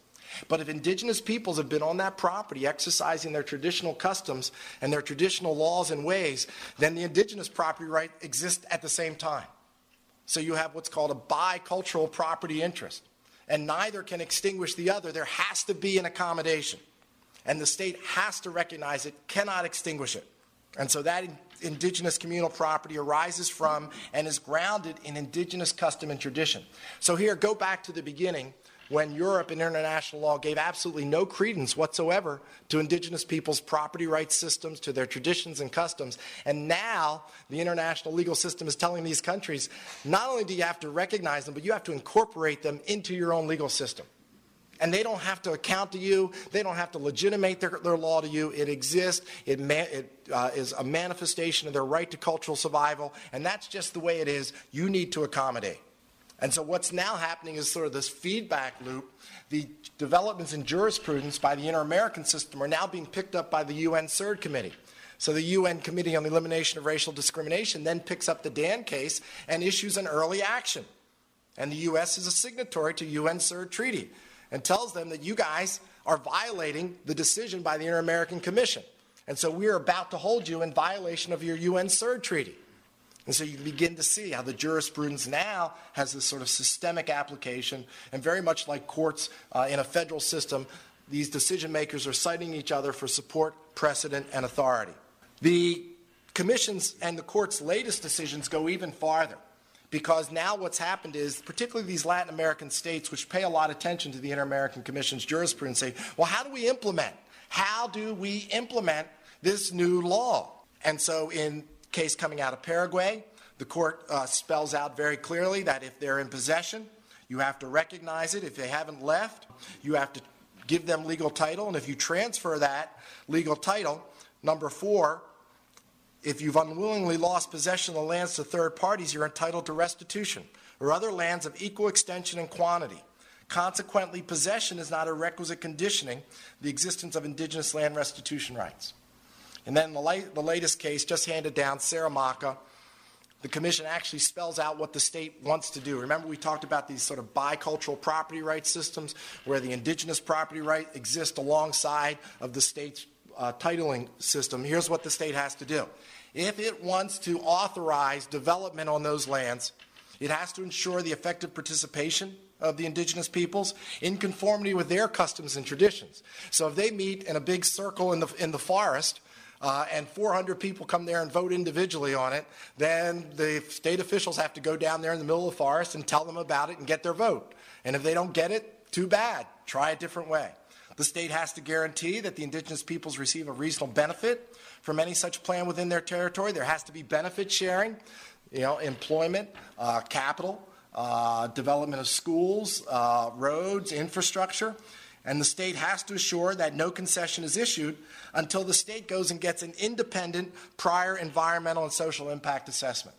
But if indigenous peoples have been on that property exercising their traditional customs and their traditional laws and ways, then the indigenous property right exists at the same time. So you have what's called a bicultural property interest. And neither can extinguish the other. There has to be an accommodation. And the state has to recognize it, cannot extinguish it. And so that indigenous communal property arises from and is grounded in indigenous custom and tradition. So here, go back to the beginning when Europe and international law gave absolutely no credence whatsoever to indigenous peoples' property rights systems, to their traditions and customs. And now the international legal system is telling these countries not only do you have to recognize them, but you have to incorporate them into your own legal system. And they don't have to account to you. They don't have to legitimate their, their law to you. It exists. It, it uh, is a manifestation of their right to cultural survival. And that's just the way it is. You need to accommodate. And so what's now happening is sort of this feedback loop. The developments in jurisprudence by the Inter-American system are now being picked up by the UN CERD Committee. So the UN Committee on the Elimination of Racial Discrimination then picks up the Dan case and issues an early action. And the U.S. is a signatory to UN CERD Treaty and tells them that you guys are violating the decision by the Inter American Commission. And so we are about to hold you in violation of your UN CERD Treaty. And so you begin to see how the jurisprudence now has this sort of systemic application, and very much like courts uh, in a federal system, these decision makers are citing each other for support, precedent, and authority. The commission's and the court's latest decisions go even farther because now what's happened is, particularly these Latin American states, which pay a lot of attention to the Inter American Commission's jurisprudence, say, well, how do we implement? How do we implement this new law? And so, in case coming out of Paraguay, the court uh, spells out very clearly that if they're in possession, you have to recognize it. If they haven't left, you have to give them legal title. And if you transfer that legal title, number four, if you've unwillingly lost possession of the lands to third parties, you're entitled to restitution or other lands of equal extension and quantity. Consequently, possession is not a requisite conditioning the existence of indigenous land restitution rights. And then the, the latest case, just handed down, Saramaka, the commission actually spells out what the state wants to do. Remember, we talked about these sort of bicultural property rights systems where the indigenous property right exists alongside of the state's uh, titling system, here's what the state has to do. If it wants to authorize development on those lands, it has to ensure the effective participation of the indigenous peoples in conformity with their customs and traditions. So if they meet in a big circle in the, in the forest, uh, and 400 people come there and vote individually on it, then the state officials have to go down there in the middle of the forest and tell them about it and get their vote. And if they don't get it, too bad. Try a different way. The state has to guarantee that the indigenous peoples receive a reasonable benefit from any such plan within their territory. There has to be benefit sharing, you know, employment, uh, capital, uh, development of schools, uh, roads, infrastructure. And the state has to assure that no concession is issued until the state goes and gets an independent prior environmental and social impact assessment.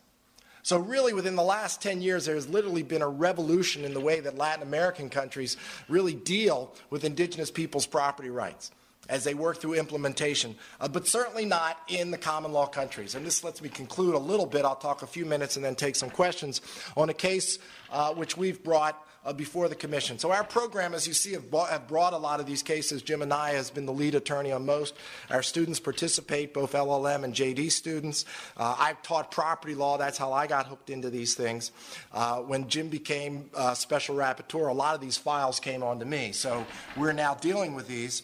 So, really, within the last 10 years, there has literally been a revolution in the way that Latin American countries really deal with indigenous people's property rights as they work through implementation, uh, but certainly not in the common law countries. And this lets me conclude a little bit. I'll talk a few minutes and then take some questions on a case uh, which we've brought uh, before the commission. So our program, as you see, have brought, have brought, a lot of these cases. Jim Anaya has been the lead attorney on most. Our students participate, both LLM and JD students. Uh, I've taught property law. That's how I got hooked into these things. Uh, when Jim became uh, special rapporteur, a lot of these files came onto me. So we're now dealing with these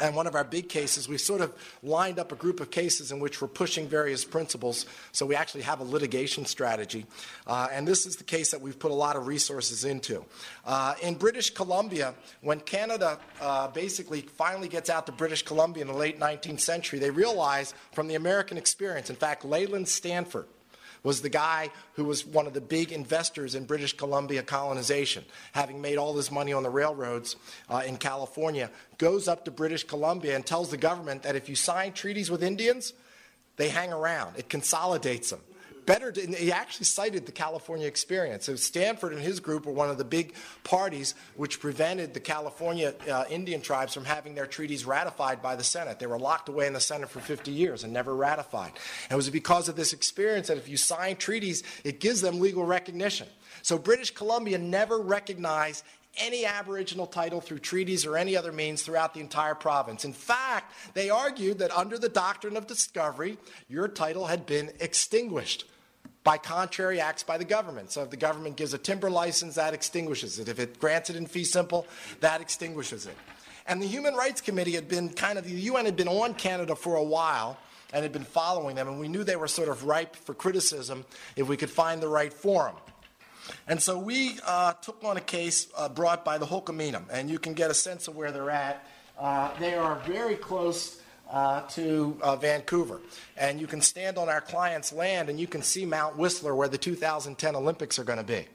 and one of our big cases, we sort of lined up a group of cases in which we're pushing various principles. So we actually have a litigation strategy. Uh, and this is the case that we've put a lot of resources into. Uh, in British Columbia, when Canada uh, basically finally gets out to British Columbia in the late 19th century, they realize from the American experience, in fact, Leland Stanford, was the guy who was one of the big investors in British Columbia colonization, having made all this money on the railroads uh, in California, goes up to British Columbia and tells the government that if you sign treaties with Indians, they hang around. It consolidates them better, to, he actually cited the California experience. So Stanford and his group were one of the big parties which prevented the California uh, Indian tribes from having their treaties ratified by the Senate. They were locked away in the Senate for 50 years and never ratified. And it was because of this experience that if you sign treaties, it gives them legal recognition. So British Columbia never recognized any Aboriginal title through treaties or any other means throughout the entire province. In fact, they argued that under the doctrine of discovery, your title had been extinguished by contrary acts by the government. So if the government gives a timber license, that extinguishes it. If it grants it in fee simple, that extinguishes it. And the Human Rights Committee had been kind of, the UN had been on Canada for a while and had been following them, and we knew they were sort of ripe for criticism if we could find the right forum. And so we uh, took on a case uh, brought by the Hul'qumi'num, and you can get a sense of where they're at. Uh, they are very close uh, to uh, Vancouver. And you can stand on our client's land and you can see Mount Whistler where the 2010 Olympics are going to be.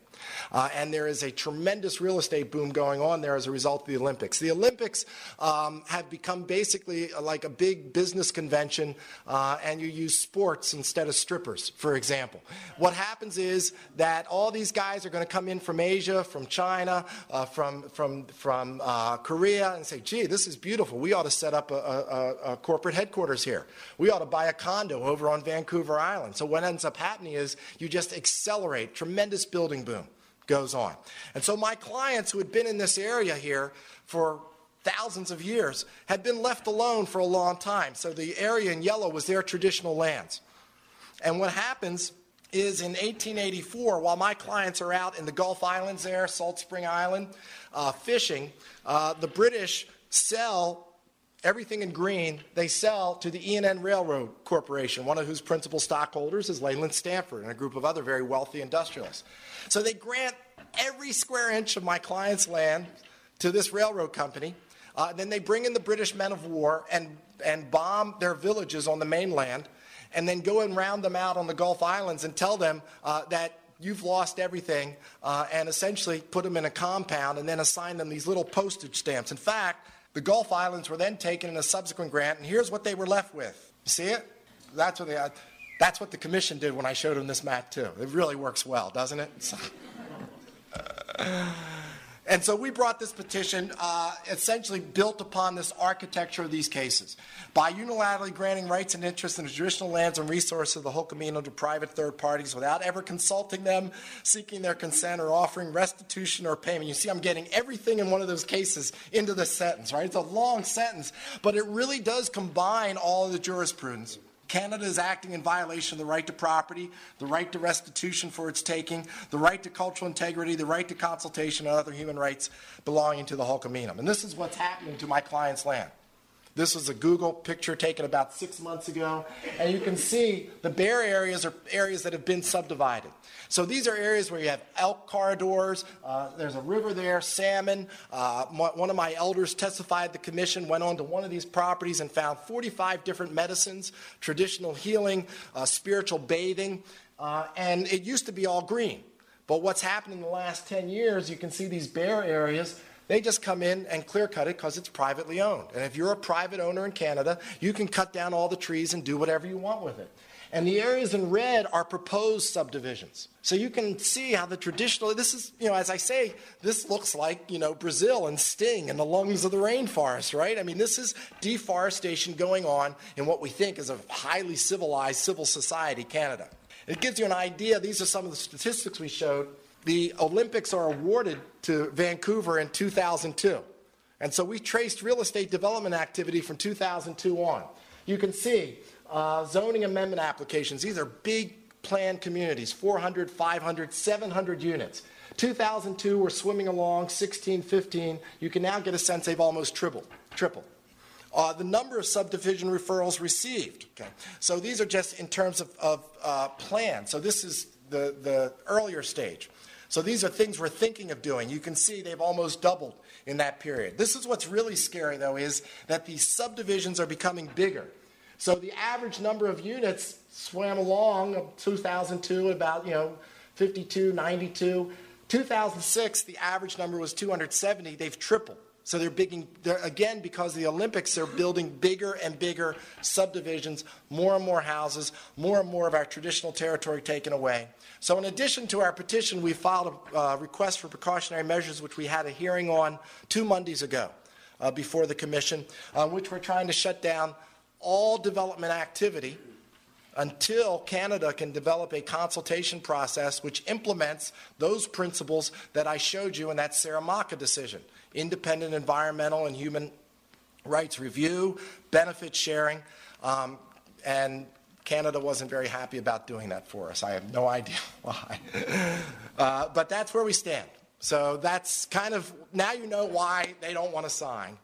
Uh, and there is a tremendous real estate boom going on there as a result of the Olympics. The Olympics um, have become basically like a big business convention, uh, and you use sports instead of strippers, for example. What happens is that all these guys are going to come in from Asia, from China, uh, from, from, from uh, Korea, and say, gee, this is beautiful. We ought to set up a, a, a corporate headquarters here. We ought to buy a condo over on Vancouver Island. So what ends up happening is you just accelerate tremendous building boom goes on. And so my clients who had been in this area here for thousands of years had been left alone for a long time. So the area in yellow was their traditional lands. And what happens is in 1884, while my clients are out in the Gulf Islands there, Salt Spring Island, uh, fishing, uh, the British sell everything in green, they sell to the E&N Railroad Corporation, one of whose principal stockholders is Leland Stanford and a group of other very wealthy industrialists. So they grant every square inch of my client's land to this railroad company. Uh, then they bring in the British men of war and, and bomb their villages on the mainland, and then go and round them out on the Gulf Islands and tell them uh, that you've lost everything, uh, and essentially put them in a compound and then assign them these little postage stamps. In fact, the Gulf Islands were then taken in a subsequent grant, and here's what they were left with. You see it? That's what they. Uh, that's what the commission did when I showed them this map too. It really works well, doesn't it? And so we brought this petition uh, essentially built upon this architecture of these cases. By unilaterally granting rights and interests in the traditional lands and resources of the Hul'qumi'num to private third parties without ever consulting them, seeking their consent, or offering restitution or payment. You see, I'm getting everything in one of those cases into this sentence, right? It's a long sentence, but it really does combine all of the jurisprudence. Canada is acting in violation of the right to property, the right to restitution for its taking, the right to cultural integrity, the right to consultation, and other human rights belonging to the Hul'qumi'num. And this is what's happening to my client's land. This was a Google picture taken about six months ago, and you can see the bare areas are areas that have been subdivided. So these are areas where you have elk corridors, uh, there's a river there, salmon. Uh, one of my elders testified the commission, went on to one of these properties and found 45 different medicines, traditional healing, uh, spiritual bathing, uh, and it used to be all green. But what's happened in the last 10 years, you can see these bare areas they just come in and clear cut it because it's privately owned. And if you're a private owner in Canada, you can cut down all the trees and do whatever you want with it. And the areas in red are proposed subdivisions. So you can see how the traditional, this is, you know, as I say, this looks like, you know, Brazil and Sting and the lungs of the rainforest, right? I mean, this is deforestation going on in what we think is a highly civilized civil society, Canada. It gives you an idea. These are some of the statistics we showed the Olympics are awarded to Vancouver in 2002. And so we traced real estate development activity from 2002 on. You can see uh, zoning amendment applications. These are big planned communities 400, 500, 700 units. 2002, we're swimming along, 16, 15. You can now get a sense they've almost tripled. tripled. Uh, the number of subdivision referrals received. Okay. So these are just in terms of, of uh, plan. So this is the, the earlier stage. So these are things we're thinking of doing. You can see they've almost doubled in that period. This is what's really scary, though, is that these subdivisions are becoming bigger. So the average number of units swam along 2002 about, you know, 52, 92. 2006, the average number was 270. They've tripled. So they're, bigging, they're again because of the Olympics, they're building bigger and bigger subdivisions, more and more houses, more and more of our traditional territory taken away. So, in addition to our petition, we filed a uh, request for precautionary measures, which we had a hearing on two Mondays ago uh, before the commission, on which we're trying to shut down all development activity until Canada can develop a consultation process which implements those principles that I showed you in that Saramaka decision independent environmental and human rights review, benefit sharing. Um, and Canada wasn't very happy about doing that for us. I have no idea why. Uh, but that's where we stand. So that's kind of, now you know why they don't want to sign.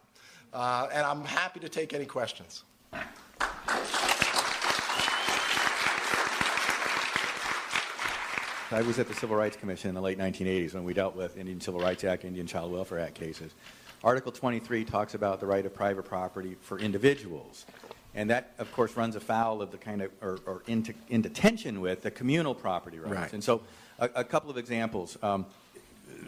Uh, and I'm happy to take any questions. I was at the Civil Rights Commission in the late 1980s when we dealt with Indian Civil Rights Act, Indian Child Welfare Act cases. Article 23 talks about the right of private property for individuals. And that, of course, runs afoul of the kind of, or, or into, into tension with the communal property rights. Right. And so, a, a couple of examples. Um,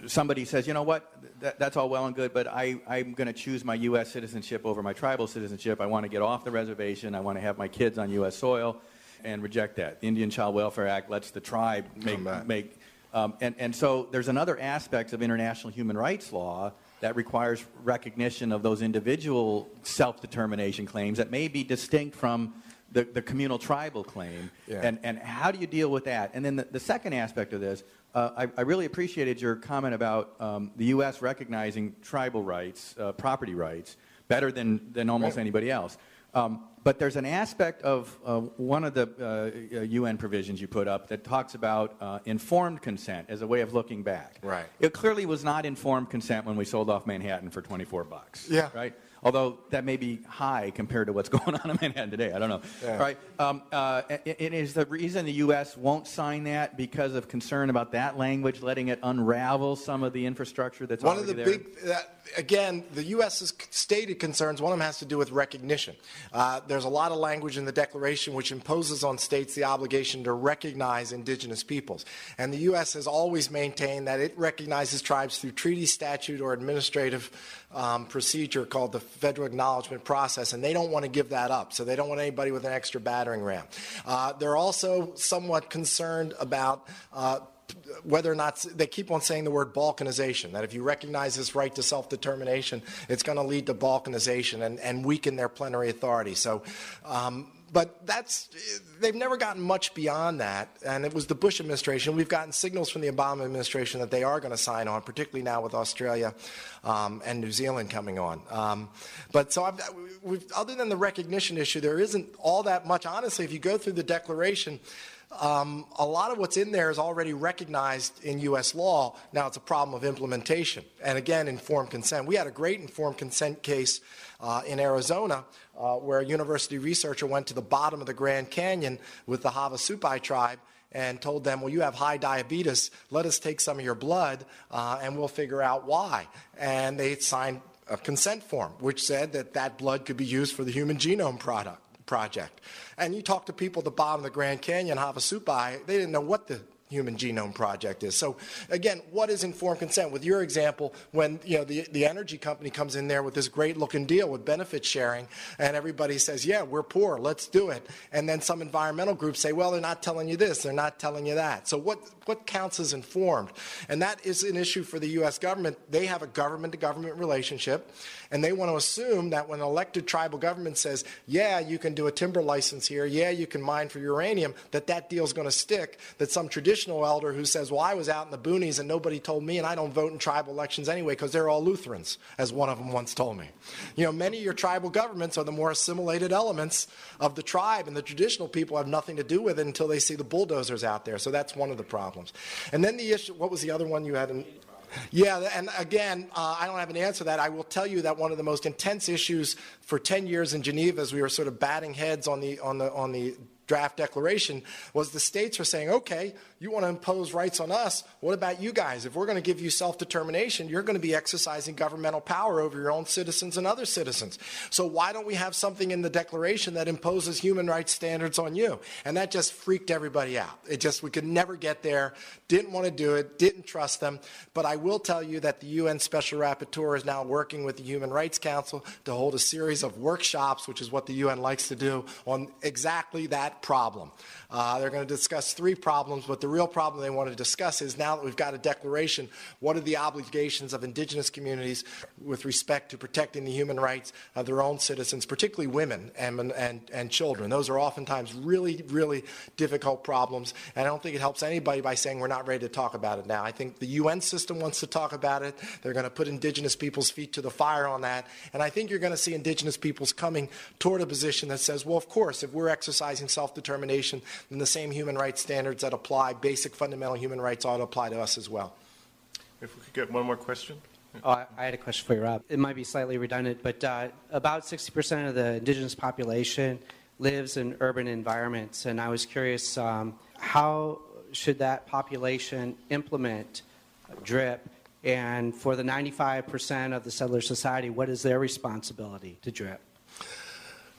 somebody says, you know what, that, that's all well and good, but I, I'm going to choose my U.S. citizenship over my tribal citizenship. I want to get off the reservation. I want to have my kids on U.S. soil and reject that. The Indian Child Welfare Act lets the tribe make, make um, and, and so there's another aspect of international human rights law that requires recognition of those individual self-determination claims that may be distinct from the, the communal tribal claim. Yeah. And, and how do you deal with that? And then the, the second aspect of this, uh, I, I really appreciated your comment about um, the U.S. recognizing tribal rights, uh, property rights, better than, than almost Right. anybody else. Um, but there's an aspect of uh, one of the uh, UN provisions you put up that talks about uh, informed consent as a way of looking back. Right. It clearly was not informed consent when we sold off Manhattan for 24 bucks. Yeah. Right. Although that may be high compared to what's going on in Manhattan today. I don't know. Yeah. Right. Um, uh, it, is the reason the U.S. won't sign that because of concern about that language, letting it unravel some of the infrastructure that's already there? One of the there. big, uh, again, the U.S.'s stated concerns, one of them has to do with recognition. Uh, there's a lot of language in the Declaration which imposes on states the obligation to recognize indigenous peoples. And the U.S. has always maintained that it recognizes tribes through treaty, statute, or administrative um, procedure called the Federal Acknowledgement Process, and they don't want to give that up. So they don't want anybody with an extra battering ram. Uh, they're also somewhat concerned about. Uh, whether or not they keep on saying the word balkanization, that if you recognize this right to self determination, it's going to lead to balkanization and, and weaken their plenary authority. So, um, but that's, they've never gotten much beyond that. And it was the Bush administration. We've gotten signals from the Obama administration that they are going to sign on, particularly now with Australia um, and New Zealand coming on. Um, but so, other than the recognition issue, there isn't all that much. Honestly, if you go through the declaration, um, a lot of what's in there is already recognized in U.S. law. Now it's a problem of implementation. And again, informed consent. We had a great informed consent case uh, in Arizona uh, where a university researcher went to the bottom of the Grand Canyon with the Havasupai tribe and told them, well, you have high diabetes. Let us take some of your blood uh, and we'll figure out why. And they signed a consent form which said that that blood could be used for the human genome product project. And you talk to people at the bottom of the Grand Canyon, Havasupai, they didn't know what the Human Genome Project is. So again, what is informed consent? With your example, when you know the, the energy company comes in there with this great looking deal with benefit sharing, and everybody says, "Yeah, we're poor, let's do it," and then some environmental groups say, "Well, they're not telling you this, they're not telling you that." So what what counts as informed? And that is an issue for the U.S. government. They have a government to government relationship, and they want to assume that when an elected tribal government says, "Yeah, you can do a timber license here, yeah, you can mine for uranium," that that deal's going to stick. That some traditional elder who says, Well, I was out in the boonies and nobody told me, and I don't vote in tribal elections anyway because they're all Lutherans, as one of them once told me. You know, many of your tribal governments are the more assimilated elements of the tribe, and the traditional people have nothing to do with it until they see the bulldozers out there. So that's one of the problems. And then the issue what was the other one you had? In, yeah, and again, uh, I don't have an answer to that. I will tell you that one of the most intense issues for 10 years in Geneva, as we were sort of batting heads on the, on the, on the draft declaration, was the states were saying, okay, you want to impose rights on us. What about you guys? If we're going to give you self determination, you're going to be exercising governmental power over your own citizens and other citizens. So why don't we have something in the declaration that imposes human rights standards on you? And that just freaked everybody out. It just, we could never get there, didn't want to do it, didn't trust them. But I will tell you that the UN Special Rapporteur is now working with the Human Rights Council to hold a series of workshops, which is what the UN likes to do, on exactly that problem. Uh, they're going to discuss three problems, but the real problem they want to discuss is now that we've got a declaration, what are the obligations of indigenous communities with respect to protecting the human rights of their own citizens, particularly women and, and, and children? Those are oftentimes really, really difficult problems, and I don't think it helps anybody by saying we're not ready to talk about it now. I think the UN system wants to talk about it. They're going to put indigenous people's feet to the fire on that, and I think you're going to see indigenous peoples coming toward a position that says, well, of course, if we're exercising self determination, then the same human rights standards that apply, basic fundamental human rights, ought to apply to us as well. If we could get one more question. Oh, I, I had a question for you, Rob. It might be slightly redundant, but uh, about 60% of the indigenous population lives in urban environments, and I was curious um, how should that population implement DRIP? And for the 95% of the settler society, what is their responsibility to DRIP?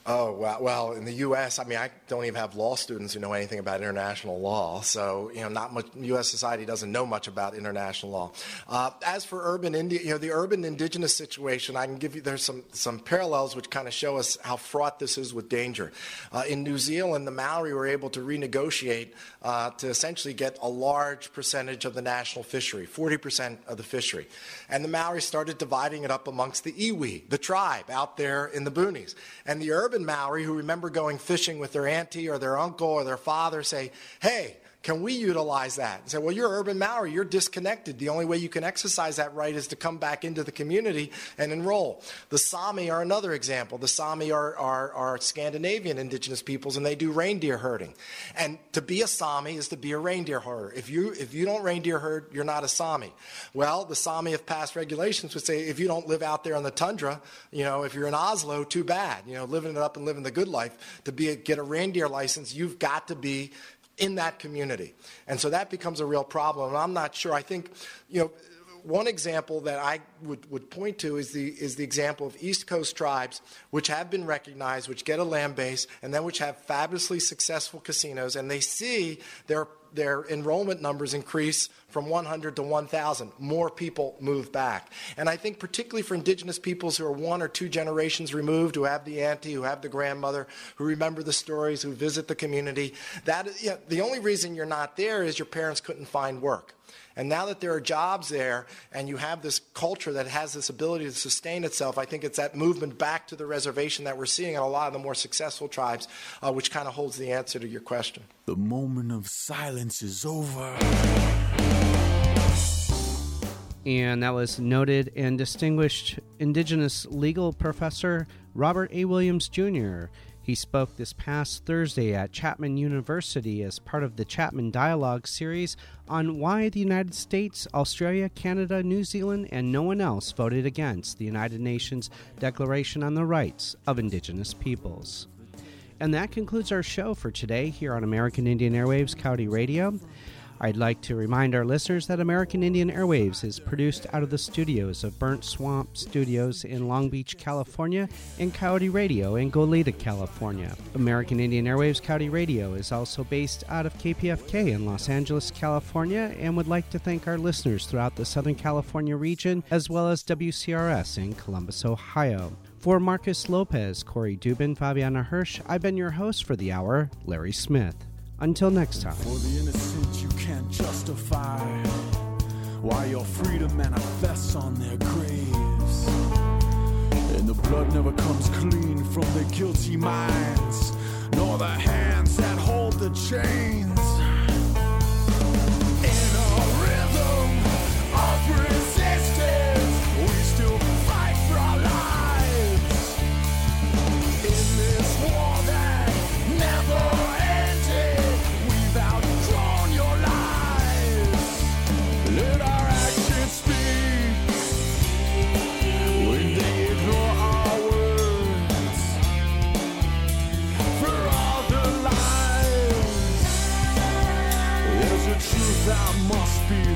Oh, well, well, in the U.S., I mean, I don't even have law students who know anything about international law. So, you know, not much, U.S. society doesn't know much about international law. Uh, as for urban India, you know, the urban indigenous situation, I can give you, there's some, some parallels which kind of show us how fraught this is with danger. Uh, in New Zealand, the Maori were able to renegotiate uh, to essentially get a large percentage of the national fishery, 40% of the fishery. And the Maori started dividing it up amongst the iwi, the tribe out there in the boonies. And the urban urban Maori who remember going fishing with their auntie or their uncle or their father say, hey, can we utilize that? And say, well, you're urban Maori, you're disconnected. The only way you can exercise that right is to come back into the community and enroll. The Sami are another example. The Sami are, are, are Scandinavian indigenous peoples and they do reindeer herding. And to be a Sami is to be a reindeer herder. If you, if you don't reindeer herd, you're not a Sami. Well, the Sami have passed regulations which say if you don't live out there on the tundra, you know, if you're in Oslo, too bad. You know, living it up and living the good life. To be a, get a reindeer license, you've got to be in that community. And so that becomes a real problem. And I'm not sure. I think, you know, one example that I would, would point to is the, is the example of East Coast tribes, which have been recognized, which get a land base, and then which have fabulously successful casinos, and they see their their enrollment numbers increase from 100 to 1,000. More people move back. And I think, particularly for indigenous peoples who are one or two generations removed, who have the auntie, who have the grandmother, who remember the stories, who visit the community, that, you know, the only reason you're not there is your parents couldn't find work. And now that there are jobs there and you have this culture that has this ability to sustain itself, I think it's that movement back to the reservation that we're seeing in a lot of the more successful tribes, uh, which kind of holds the answer to your question. The moment of silence is over. And that was noted and distinguished Indigenous legal professor Robert A. Williams Jr. He spoke this past Thursday at Chapman University as part of the Chapman Dialogue series on why the United States, Australia, Canada, New Zealand, and no one else voted against the United Nations Declaration on the Rights of Indigenous Peoples. And that concludes our show for today here on American Indian Airwaves County Radio. I'd like to remind our listeners that American Indian Airwaves is produced out of the studios of Burnt Swamp Studios in Long Beach, California, and Coyote Radio in Goleta, California. American Indian Airwaves Coyote Radio is also based out of KPFK in Los Angeles, California, and would like to thank our listeners throughout the Southern California region, as well as WCRS in Columbus, Ohio. For Marcus Lopez, Corey Dubin, Fabiana Hirsch, I've been your host for the hour, Larry Smith. Until next time. For the innocent you can't justify why your freedom manifests on their graves. And the blood never comes clean from guilty minds, nor the hands that hold the chains. In a rhythm of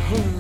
hurt.